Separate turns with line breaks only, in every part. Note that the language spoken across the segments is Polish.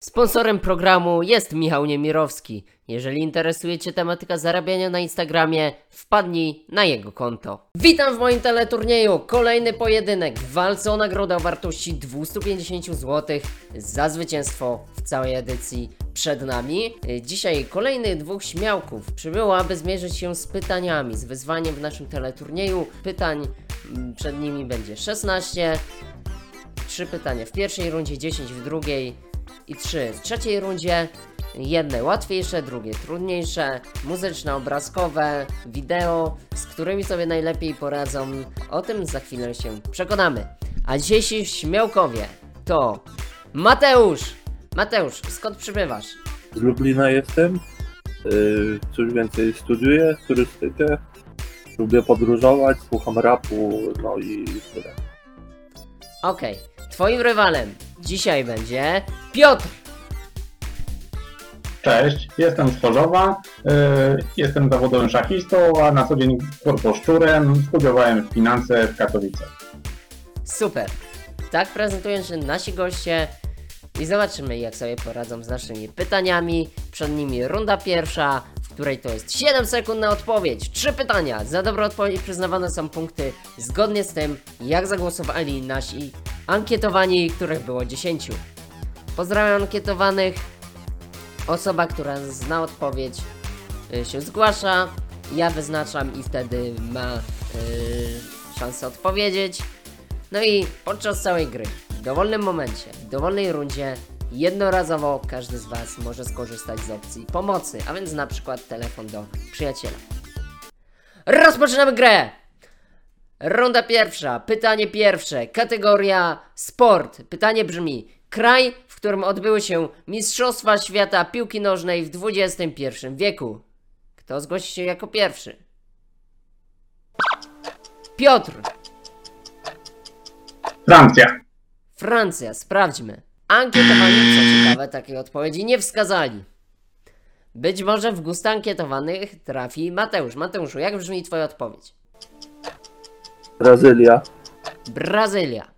Sponsorem programu jest Michał Niemirowski. Jeżeli interesuje Cię tematyka zarabiania na Instagramie, wpadnij na jego konto. Witam w moim teleturnieju. Kolejny pojedynek w walce o nagrodę o wartości 250 zł za zwycięstwo w całej edycji przed nami. Dzisiaj kolejnych dwóch śmiałków przybyło, aby zmierzyć się z pytaniami, z wyzwaniem w naszym teleturnieju. Pytań mm, przed nimi będzie 16. Trzy pytania w pierwszej rundzie, 10 w drugiej i trzy w trzeciej rundzie. Jedne łatwiejsze, drugie trudniejsze, muzyczno-obrazkowe, wideo, z którymi sobie najlepiej poradzą. O tym za chwilę się przekonamy. A dzisiejsi śmiałkowie to Mateusz! Mateusz, skąd przybywasz?
Z Lublina jestem. Yy, Coś więcej studiuję, turystykę. Lubię podróżować, słucham rapu, no i tyle.
Okej, twoim rywalem dzisiaj będzie Piotr!
Cześć, jestem z Chorzowa, y, jestem zawodowym szachistą, a na co dzień korposzczurem. Studiowałem finanse w Katowicach.
Super. Tak prezentują się nasi goście i zobaczymy jak sobie poradzą z naszymi pytaniami. Przed nimi runda pierwsza, której to jest 7 sekund na odpowiedź. Trzy pytania. Za dobrą odpowiedź przyznawane są punkty zgodnie z tym, jak zagłosowali nasi ankietowani, których było 10. Pozdrawiam ankietowanych. Osoba, która zna odpowiedź y, się zgłasza. Ja wyznaczam i wtedy ma y, szansę odpowiedzieć. No i podczas całej gry, w dowolnym momencie, w dowolnej rundzie, jednorazowo każdy z Was może skorzystać z opcji pomocy, a więc na przykład telefon do przyjaciela. Rozpoczynamy grę! Runda pierwsza, pytanie pierwsze, kategoria sport. Pytanie brzmi: kraj, w którym odbyły się Mistrzostwa Świata Piłki Nożnej w XXI wieku. Kto zgłosi się jako pierwszy? Piotr!
Francja.
Francja, sprawdźmy. Ankietowani, co ciekawe, takiej odpowiedzi nie wskazali. Być może w gust ankietowanych trafi Mateusz. Mateuszu, jak brzmi Twoja odpowiedź?
Brazylia.
Brazylia.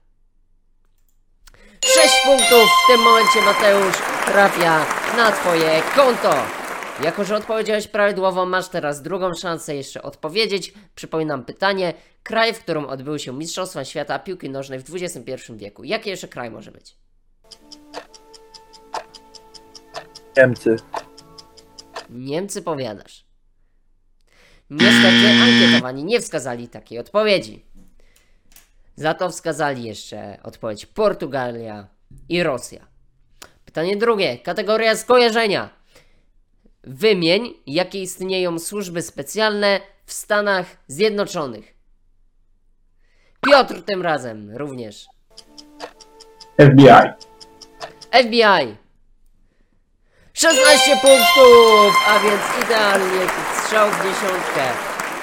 6 punktów w tym momencie Mateusz trafia na Twoje konto. Jako, że odpowiedziałeś prawidłowo, masz teraz drugą szansę jeszcze odpowiedzieć. Przypominam pytanie. Kraj, w którym odbyły się Mistrzostwa Świata Piłki Nożnej w XXI wieku. Jaki jeszcze kraj może być?
Niemcy.
Niemcy powiadasz. Niestety ankietowani nie wskazali takiej odpowiedzi. Za to wskazali jeszcze odpowiedź Portugalia i Rosja. Pytanie drugie. Kategoria skojarzenia. Wymień, jakie istnieją służby specjalne w Stanach Zjednoczonych. Piotr tym razem również.
FBI.
FBI. 16 punktów, a więc idealnie strzał w dziesiątkę.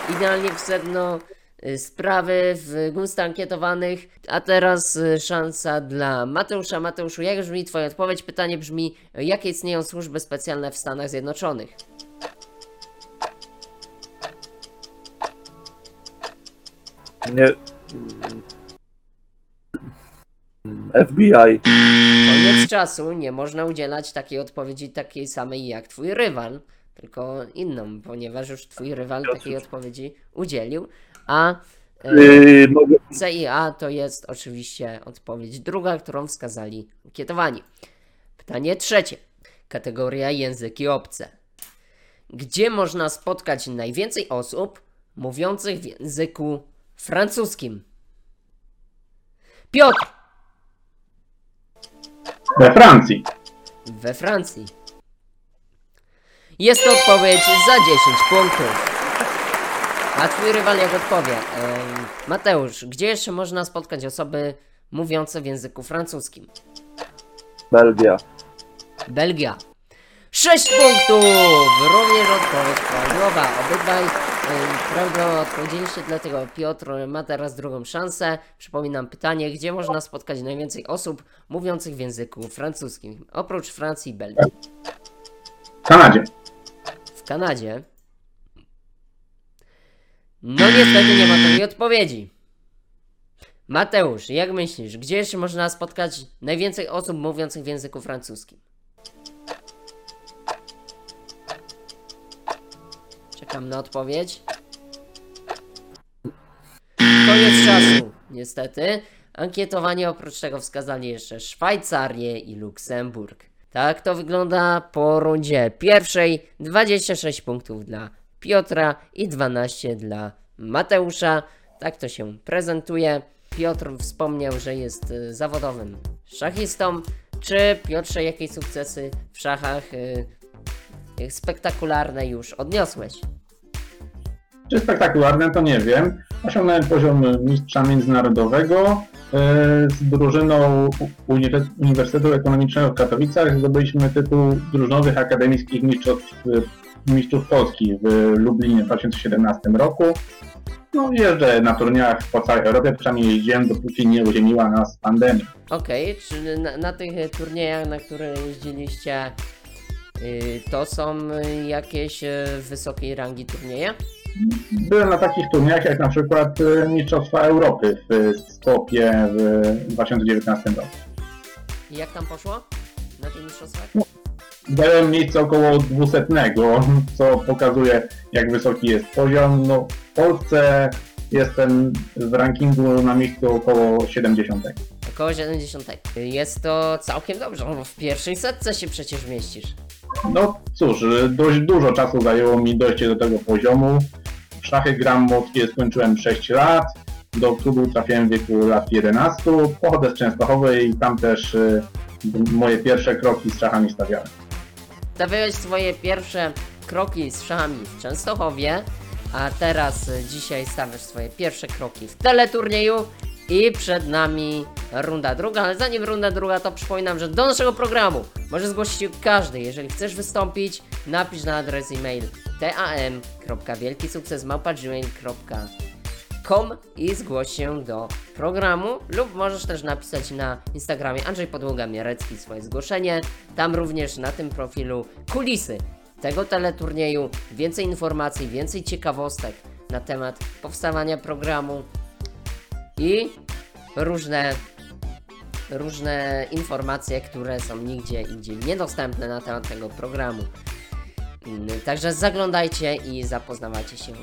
Idealnie w sedno y, sprawy w gust ankietowanych. A teraz y, szansa dla Mateusza. Mateuszu, jak brzmi Twoja odpowiedź? Pytanie brzmi, jakie istnieją służby specjalne w Stanach Zjednoczonych?
Nie. FBI.
Koniec czasu, nie można udzielać takiej odpowiedzi takiej samej jak Twój rywal, tylko inną, ponieważ już Twój rywal takiej odpowiedzi udzielił, a... y,
Yy, mogę,
C i A to jest oczywiście odpowiedź druga, którą wskazali ankietowani. Pytanie trzecie. Kategoria języki obce. Gdzie można spotkać najwięcej osób mówiących w języku francuskim? Piotr
We Francji.
we Francji. Jest to odpowiedź za 10 punktów. A twój rywal jak odpowie? Em, Mateusz, gdzie jeszcze można spotkać osoby mówiące w języku francuskim?
Belgia.
Belgia. 6 punktów! Również odpowiedź prawidłowa. Obydwaj prawidłowo odpowiedzieliście, dlatego Piotr ma teraz drugą szansę. Przypominam pytanie, gdzie można spotkać najwięcej osób mówiących w języku francuskim? Oprócz Francji i Belgii.
W Kanadzie.
W Kanadzie. No niestety nie ma takiej odpowiedzi. Mateusz, jak myślisz, gdzie jeszcze można spotkać najwięcej osób mówiących w języku francuskim? Czekam na odpowiedź. Koniec czasu, niestety. Ankietowanie oprócz tego wskazali jeszcze Szwajcarię i Luksemburg. Tak to wygląda po rundzie pierwszej. 26 punktów dla Piotra i 12 dla Mateusza. Tak to się prezentuje. Piotr wspomniał, że jest y, zawodowym szachistą. Czy Piotrze jakieś sukcesy w szachach y, y, spektakularne już odniosłeś?
Czy spektakularne, to nie wiem. Osiągnąłem poziom mistrza międzynarodowego. e, Z drużyną Uni- Uniwersytetu Ekonomicznego w Katowicach zdobyliśmy tytuł drużynowych akademickich mistrzostw, e, mistrzów Polski w Lublinie w 2017 roku. No, jeżdżę na turniejach po całej Europie, przynajmniej jeździłem, dopóki nie uziemiła nas pandemia.
Okej, czy na, na tych turniejach, na które jeździliście, y, to są jakieś y, wysokiej rangi turnieje?
Byłem na takich turniejach jak na przykład e, Mistrzostwa Europy w Skopie w 2019 roku.
I jak tam poszło na tych mistrzostwach?
Zająłem miejsce około 200, co pokazuje jak wysoki jest poziom. No, w Polsce jestem w rankingu na miejscu około 70.
Około 70. Jest to całkiem dobrze, bo w pierwszej setce się przecież mieścisz.
No cóż, dość dużo czasu zajęło mi dojście do tego poziomu. Szachy gram kiedy skończyłem 6 lat. Do klubu trafiłem w wieku lat 11. Pochodzę z Częstochowy i tam też y, moje pierwsze kroki z szachami stawiałem.
Stawiałeś swoje pierwsze kroki z szachami w Częstochowie, a teraz y, dzisiaj stawiasz swoje pierwsze kroki w teleturnieju i przed nami runda druga, ale zanim runda druga, to przypominam, że do naszego programu może zgłosić się każdy. Jeżeli chcesz wystąpić, napisz na adres e-mail tam.wielkisukces.gmail.com i zgłoś się do programu lub możesz też napisać na Instagramie Andrzej Podłoga Mierecki swoje zgłoszenie. Tam również na tym profilu kulisy tego teleturnieju, więcej informacji, więcej ciekawostek na temat powstawania programu i różne różne informacje, które są nigdzie indziej niedostępne na temat tego programu. Także zaglądajcie i zapoznawajcie się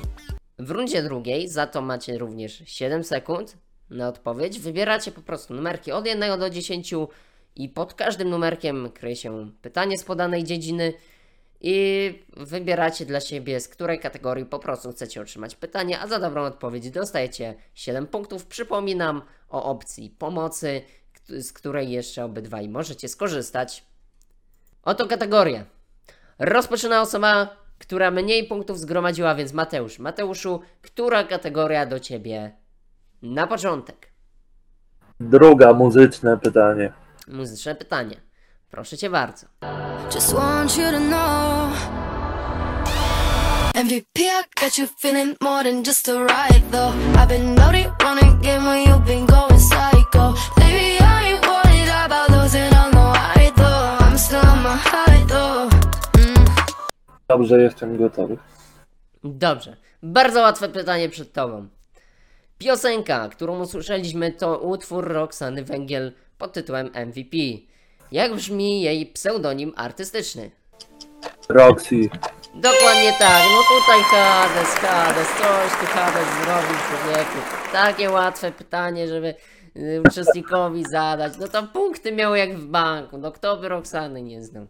w rundzie drugiej, za to macie również 7 sekund na odpowiedź. Wybieracie po prostu numerki od 1 do 10 i pod każdym numerkiem kryje się pytanie z podanej dziedziny i wybieracie dla siebie z której kategorii po prostu chcecie otrzymać pytanie, a za dobrą odpowiedź dostajecie 7 punktów. Przypominam o opcji pomocy, z której jeszcze obydwaj możecie skorzystać. Oto kategoria. Rozpoczyna osoba, która mniej punktów zgromadziła, więc Mateusz. Mateuszu, która kategoria do ciebie na początek?
Druga, muzyczne pytanie.
Muzyczne pytanie. Proszę cię bardzo.
Just want you to know. MVP, I got you feeling more than just a ride, though. I've been naughty, running game when you've been going psycho. Lately, I ain't
Dobrze, jestem gotowy.
Dobrze. Bardzo łatwe pytanie przed tobą. Piosenka, którą usłyszeliśmy, to utwór Roxany Węgiel pod tytułem MVP. Jak brzmi jej pseudonim artystyczny?
Roxy.
Dokładnie tak, no tutaj Hades, Hades, coś tu Hades zrobił człowieku. Takie łatwe pytanie, żeby y, uczestnikowi zadać. No to punkty miał jak w banku, no kto by Roxany nie znał.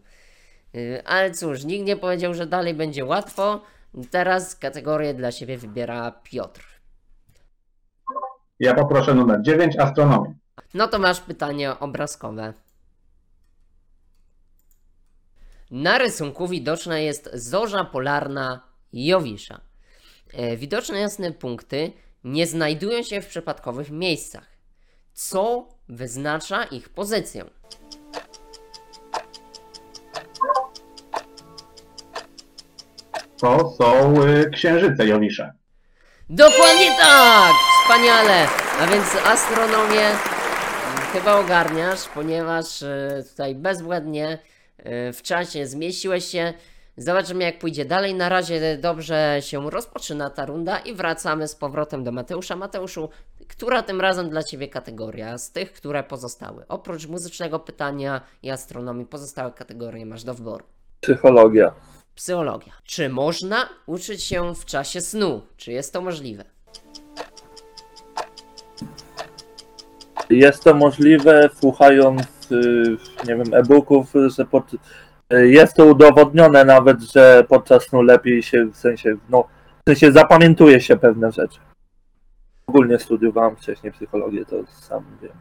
Y, ale cóż, nikt nie powiedział, że dalej będzie łatwo. Teraz kategorię dla siebie wybiera Piotr.
Ja poproszę numer 9, astronomię.
No to masz pytanie obrazkowe. Na rysunku widoczna jest zorza polarna Jowisza. E, Widoczne jasne punkty nie znajdują się w przypadkowych miejscach. Co wyznacza ich pozycję?
To są y, księżyce Jowisze.
Dokładnie tak! Wspaniale! A więc astronomię mm, chyba ogarniasz, ponieważ e, tutaj bezbłędnie e, w czasie zmieściłeś się. Zobaczymy jak pójdzie dalej. Na razie dobrze się rozpoczyna ta runda i wracamy z powrotem do Mateusza. Mateuszu, która tym razem dla Ciebie kategoria z tych, które pozostały? Oprócz muzycznego pytania i astronomii, pozostałe kategorie masz do wyboru.
Psychologia.
Psychologia. Czy można uczyć się w czasie snu? Czy jest to możliwe?
Jest to możliwe słuchając, y, nie wiem, e-booków, że pod, y, jest to udowodnione nawet, że podczas snu lepiej się, w sensie, no, w sensie zapamiętuje się pewne rzeczy. Ogólnie studiowałem wcześniej psychologię, to sam wiem.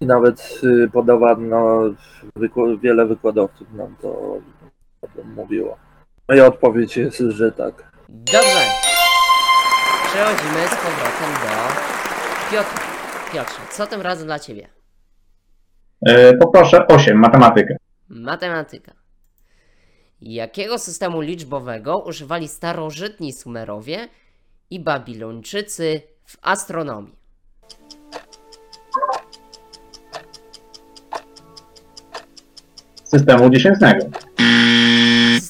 I nawet y, podawano, wiele wykładowców nam to o tym mówiło. Moja odpowiedź jest, że tak.
Dobrze. Przechodzimy z powrotem do Piotra. Piotrze, co tym razem dla Ciebie?
E, poproszę 8, matematykę.
Matematyka. Jakiego systemu liczbowego używali starożytni Sumerowie i Babilończycy w astronomii?
Systemu dziesiętnego.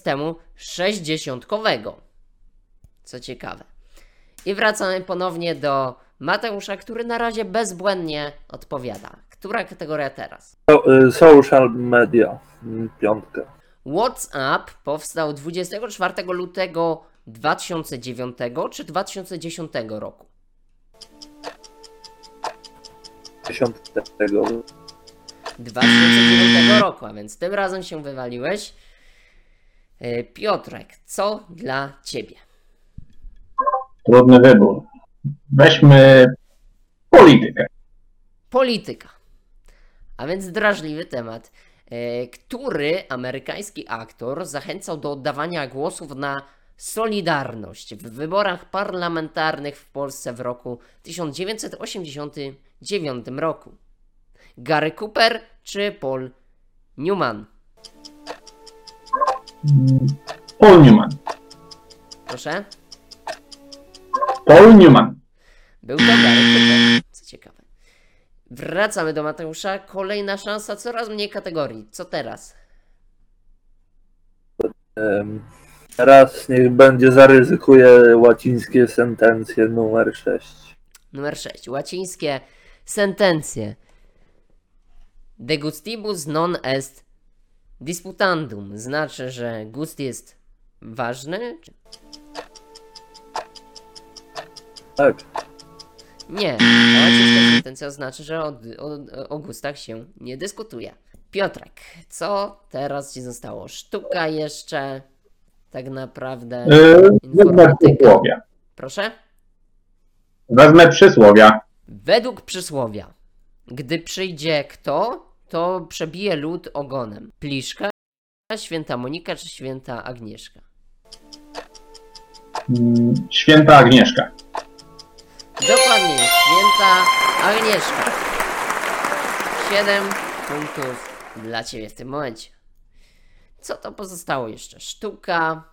Systemu sześćdziesiątkowego. Co ciekawe. I wracamy ponownie do Mateusza, który na razie bezbłędnie odpowiada. Która kategoria teraz?
Y, social media, mm, piątka.
WhatsApp powstał 24 lutego 2009 czy 2010 roku?
Dziesiątego.
2009 roku, a więc tym razem się wywaliłeś. E, Piotrek, co dla ciebie?
Trudny wybór. Weźmy politykę.
Polityka. A więc drażliwy temat. E, Który amerykański aktor zachęcał do oddawania głosów na Solidarność w wyborach parlamentarnych w Polsce w roku 1989 roku? Gary Cooper czy Paul Newman?
Paul Newman.
Proszę.
Paul Newman.
Był to Gary Cooper. Co ciekawe. Wracamy do Mateusza. Kolejna szansa, coraz mniej kategorii. Co teraz?
Em, Teraz niech będzie zaryzykuje łacińskie sentencje numer 6.
Numer 6. Łacińskie sentencje. De gustibus non est disputandum. Znaczy, że gust jest ważny? Czy-
Tak.
Nie. A łacińska sentencja oznacza, że o, o, o gustach się nie dyskutuje. Piotrek, co teraz ci zostało? Sztuka jeszcze? Tak naprawdę.
Wezmę
Informatyka.
przysłowia.
Proszę?
Wezmę przysłowia.
Według przysłowia, gdy przyjdzie kto, to przebije lud ogonem. Pliszka, święta Monika czy święta Agnieszka?
Mm, Święta Agnieszka.
Dokładnie, święta Agnieszka. 7 punktów dla ciebie w tym momencie. Co to pozostało jeszcze? Sztuka,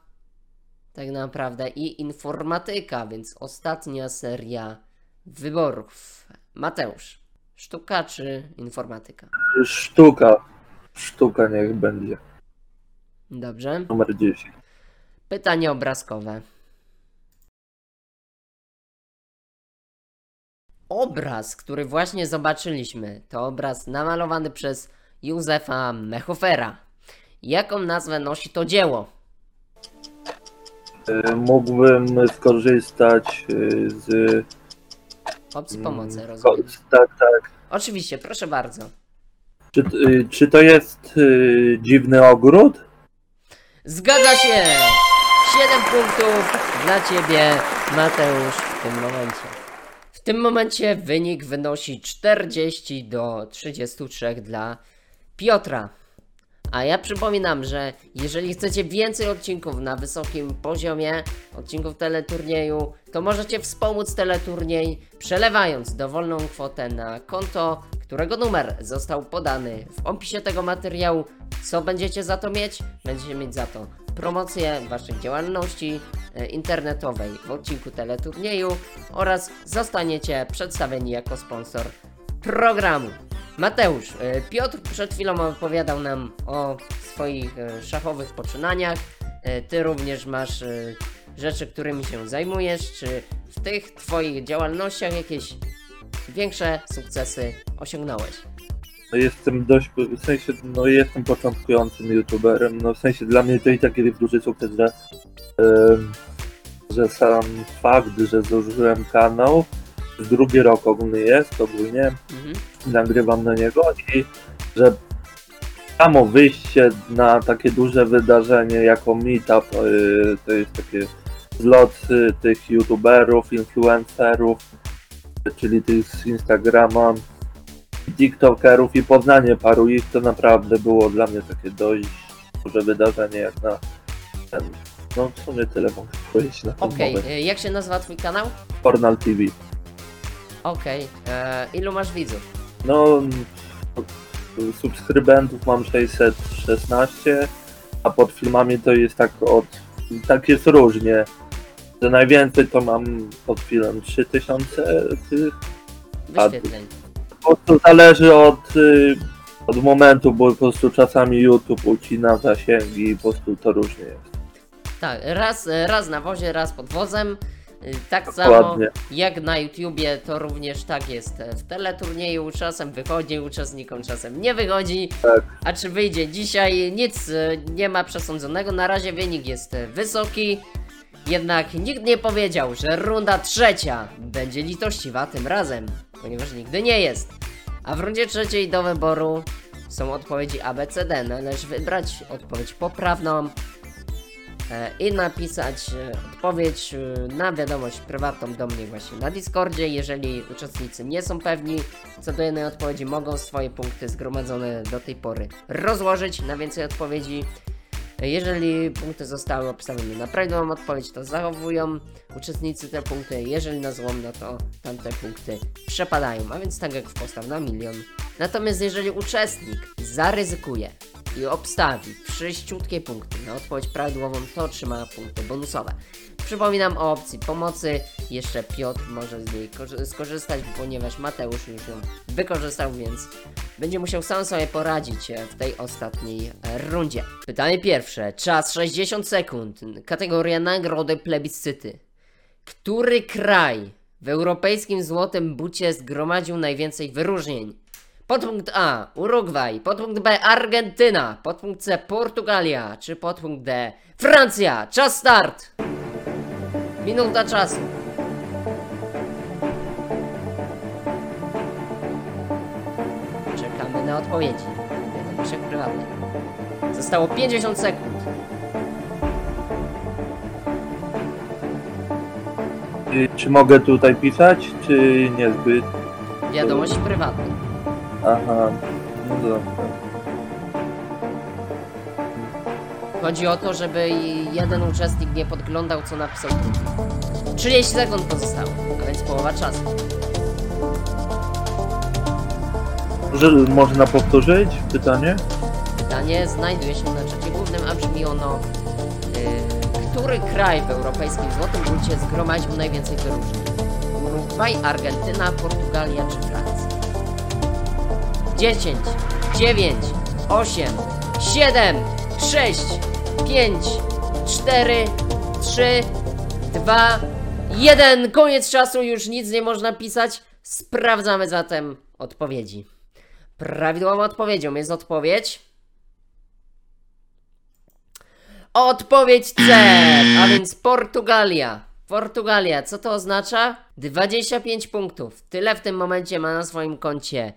tak naprawdę, i informatyka, więc ostatnia seria wyborów. Mateusz, sztuka czy informatyka?
Sztuka. Sztuka niech będzie.
Dobrze.
Numer 10.
Pytanie obrazkowe. Obraz, który właśnie zobaczyliśmy, to obraz namalowany przez Józefa Mechofera. Jaką nazwę nosi to dzieło?
Y, Mógłbym skorzystać y, z.
Opcji
mm,
pomocy,
ko-
rozumiem.
Tak, tak.
Oczywiście, proszę bardzo.
Czy, y, czy to jest y, dziwny ogród?
Zgadza się! 7 punktów dla ciebie, Mateusz, w tym momencie. W tym momencie wynik wynosi 40 do 33 dla Piotra. A ja przypominam, że jeżeli chcecie więcej odcinków na wysokim poziomie, odcinków teleturnieju, to możecie wspomóc teleturniej przelewając dowolną kwotę na konto, którego numer został podany w opisie tego materiału. Co będziecie za to mieć? Będziecie mieć za to promocję waszej działalności e, internetowej w odcinku teleturnieju oraz zostaniecie przedstawieni jako sponsor programu. Mateusz, e, Piotr przed chwilą opowiadał nam o swoich e, szachowych poczynaniach. E, Ty również masz rzeczy, którymi się zajmujesz. Czy w tych Twoich działalnościach jakieś większe sukcesy osiągnąłeś?
No jestem dość, w sensie, no jestem początkującym youtuberem, no w sensie dla mnie to i tak jest duży sukces, że, że sam fakt, że założyłem kanał, drugi rok ogólny jest, ogólnie
Mhm.
Nagrywam na niego i że samo wyjście na takie duże wydarzenie jako meetup, y, to jest takie zlot y, tych youtuberów, influencerów, czyli tych z Instagrama, tiktokerów i poznanie paru ich, to naprawdę było dla mnie takie dość duże wydarzenie jak na ten, no w sumie tyle mogę powiedzieć na ten
Okej,
moment.
y, jak się nazywa twój kanał?
Pornal TV.
Okej, e, ilu masz widzów?
No, subskrybentów mam 616, a pod filmami to jest tak od. Tak jest różnie. Że najwięcej to mam pod filmem 3000 tych. A-
Wyświetleń.
Po prostu zależy od, y, od momentu, bo po prostu czasami YouTube ucina zasięgi i po prostu to różnie jest.
Tak, raz, raz na wozie, raz pod wozem. Y, Tak samo jak na YouTubie, to również tak jest w teleturnieju. Czasem wychodzi uczestnikom, czasem nie wychodzi.
Tak.
A czy wyjdzie dzisiaj? Nic y, nie ma przesądzonego. Na razie wynik jest y, wysoki. Jednak nikt nie powiedział, że runda trzecia będzie litościwa tym razem, ponieważ nigdy nie jest. A w rundzie trzeciej do wyboru są odpowiedzi ABCD. Należy wybrać odpowiedź poprawną e, i napisać e, odpowiedź e, na wiadomość prywatną do mnie właśnie na Discordzie. Jeżeli uczestnicy nie są pewni co do jednej odpowiedzi, mogą swoje punkty zgromadzone do tej pory rozłożyć na więcej odpowiedzi. E, Jeżeli punkty zostały obstawione na prawidłową odpowiedź, to zachowują uczestnicy te punkty. Jeżeli na złom, no to tamte punkty przepadają. A więc tak jak w postaw na milion. Natomiast jeżeli uczestnik zaryzykuje i obstawi wszyściutkie punkty na odpowiedź prawidłową, to otrzyma punkty bonusowe. Przypominam o opcji pomocy. Jeszcze Piotr może z niej korzy- skorzystać, ponieważ Mateusz już ją wykorzystał, więc będzie musiał sam sobie poradzić w tej ostatniej rundzie. Pytanie pierwsze. Czas 60 sekund. Kategoria nagrody plebiscyty. Który kraj w europejskim złotym bucie zgromadził najwięcej wyróżnień? Podpunkt A Urugwaj, podpunkt B Argentyna, podpunkt C Portugalia, czy podpunkt D Francja? Czas start! Minuta czasu. Czekamy na odpowiedzi. Wiadomościach prywatnych. Zostało 50 sekund.
Czy mogę tutaj pisać, czy niezbyt?
Wiadomość prywatnych.
Aha, no dobra.
Chodzi o to, żeby jeden uczestnik nie podglądał, co napisał drugi. 30 sekund pozostało, a więc połowa czasu.
Że można powtórzyć pytanie?
Pytanie znajduje się na czacie głównym, a brzmi ono yy, Który kraj w europejskim złotym buncie zgromadził najwięcej wyróżnień? Urugwaj, Argentyna, Portugalia czy Francja? 10, 9, 8, 7, 6, 5, 4, 3, 2, 1. Koniec czasu, już nic nie można pisać. Sprawdzamy zatem odpowiedzi. Prawidłową odpowiedzią jest odpowiedź. Odpowiedź C, a więc Portugalia. Portugalia, co to oznacza? 25 punktów. Tyle w tym momencie ma na swoim koncie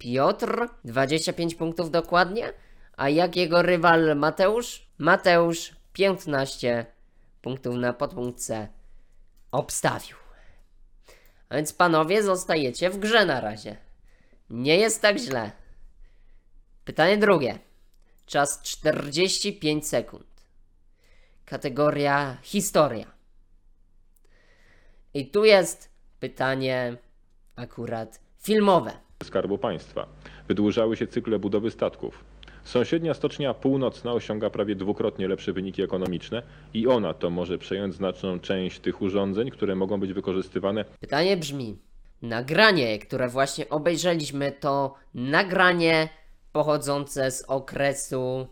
Piotr, 25 punktów dokładnie. A jak jego rywal Mateusz? Mateusz 15 punktów na podpunkt C obstawił. A więc panowie zostajecie w grze na razie. Nie jest tak źle. Pytanie drugie. Czas 45 sekund. Kategoria historia. I tu jest pytanie akurat filmowe.
Skarbu Państwa. Wydłużały się cykle budowy statków. Sąsiednia stocznia północna osiąga prawie dwukrotnie lepsze wyniki ekonomiczne i ona to może przejąć znaczną część tych urządzeń, które mogą być wykorzystywane
Pytanie brzmi: Nagranie, które właśnie obejrzeliśmy, to nagranie pochodzące z okresu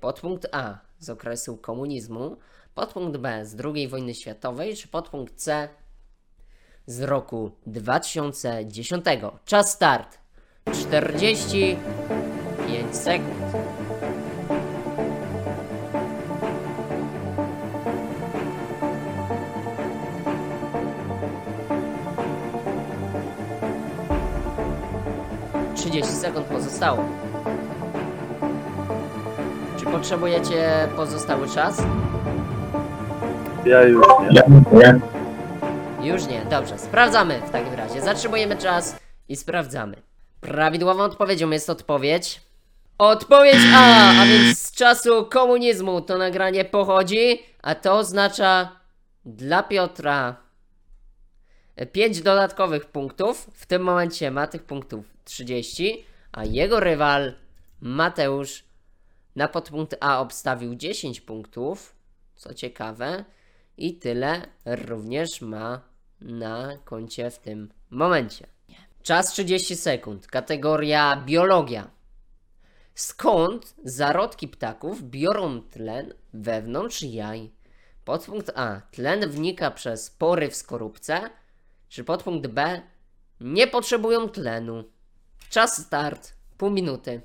podpunkt A z okresu komunizmu, podpunkt B z II wojny światowej, czy podpunkt C z roku 2010. Czas start. 45 sekund. Trzydzieści sekund pozostało. Czy potrzebujecie pozostały czas?
Ja już nie.
Ja dziękuję.
Już nie, dobrze. Sprawdzamy w takim razie. Zatrzymujemy czas i sprawdzamy. Prawidłową odpowiedzią jest odpowiedź. Odpowiedź A, a więc z czasu komunizmu to nagranie pochodzi, a to oznacza dla Piotra 5 dodatkowych punktów. W tym momencie ma tych punktów 30, a jego rywal Mateusz na podpunkt A obstawił 10 punktów, co ciekawe, i tyle również ma na koncie w tym momencie. Czas 30 sekund. Kategoria biologia. Skąd zarodki ptaków biorą tlen wewnątrz jaj? Podpunkt A. Tlen wnika przez pory w skorupce. Czy podpunkt B. Nie potrzebują tlenu. Czas start. Pół minuty.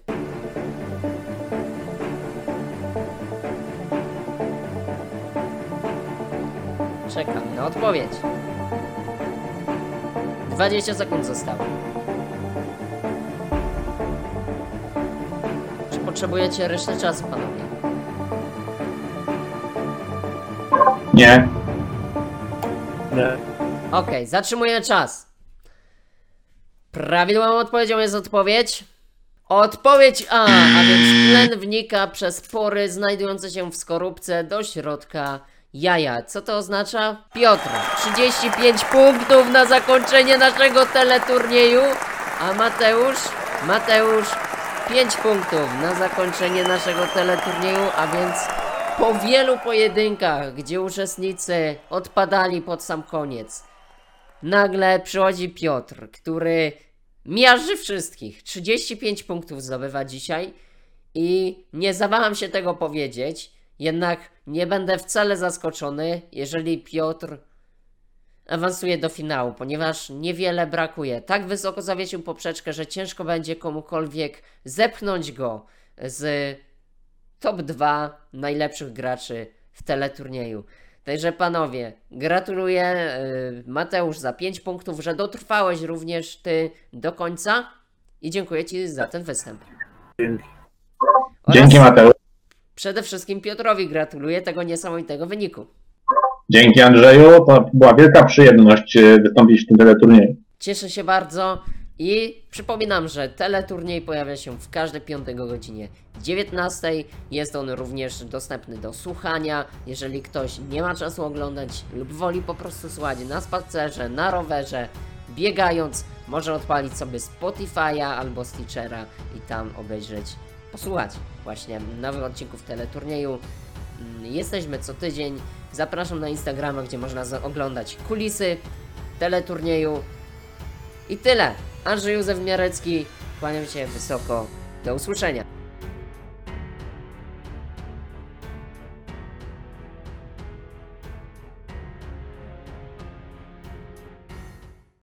Czekam na odpowiedź. 20 sekund zostało. Czy potrzebujecie resztę czasu, panowie?
Nie.
nie.
Okej, zatrzymujemy czas. Prawidłową odpowiedzią jest odpowiedź. Odpowiedź A, a więc tlen wnika przez pory znajdujące się w skorupce do środka jaja. Co to oznacza? Piotr, 35 punktów na zakończenie naszego teleturnieju, a Mateusz, Mateusz, 5 punktów na zakończenie naszego teleturnieju, a więc po wielu pojedynkach, gdzie uczestnicy odpadali pod sam koniec, nagle przychodzi Piotr, który miażdży wszystkich. 35 punktów zdobywa dzisiaj i nie zawaham się tego powiedzieć, jednak nie będę wcale zaskoczony, jeżeli Piotr awansuje do finału, ponieważ niewiele brakuje. Tak wysoko zawiesił poprzeczkę, że ciężko będzie komukolwiek zepchnąć go z top 2 najlepszych graczy w teleturnieju. Także panowie, gratuluję y, Mateusz za 5 punktów, że dotrwałeś również ty do końca i dziękuję ci za ten występ.
Dzięki.
Oraz
Dzięki Mateusz.
Przede wszystkim Piotrowi gratuluję tego niesamowitego wyniku.
Dzięki Andrzeju. To była wielka przyjemność e, wystąpić w tym teleturnieju.
Cieszę się bardzo i przypominam, że teleturniej pojawia się w każdej piątej godzinie 19. Jest on również dostępny do słuchania. Jeżeli ktoś nie ma czasu oglądać lub woli po prostu słuchać na spacerze, na rowerze, biegając, może odpalić sobie Spotify'a albo Stitchera i tam obejrzeć, posłuchać właśnie nowych odcinków teleturnieju. Jesteśmy co tydzień. Zapraszam na Instagrama, gdzie można oglądać kulisy teleturnieju. I tyle. Andrzej Józef Miarecki. Kłaniam się wysoko. Do usłyszenia.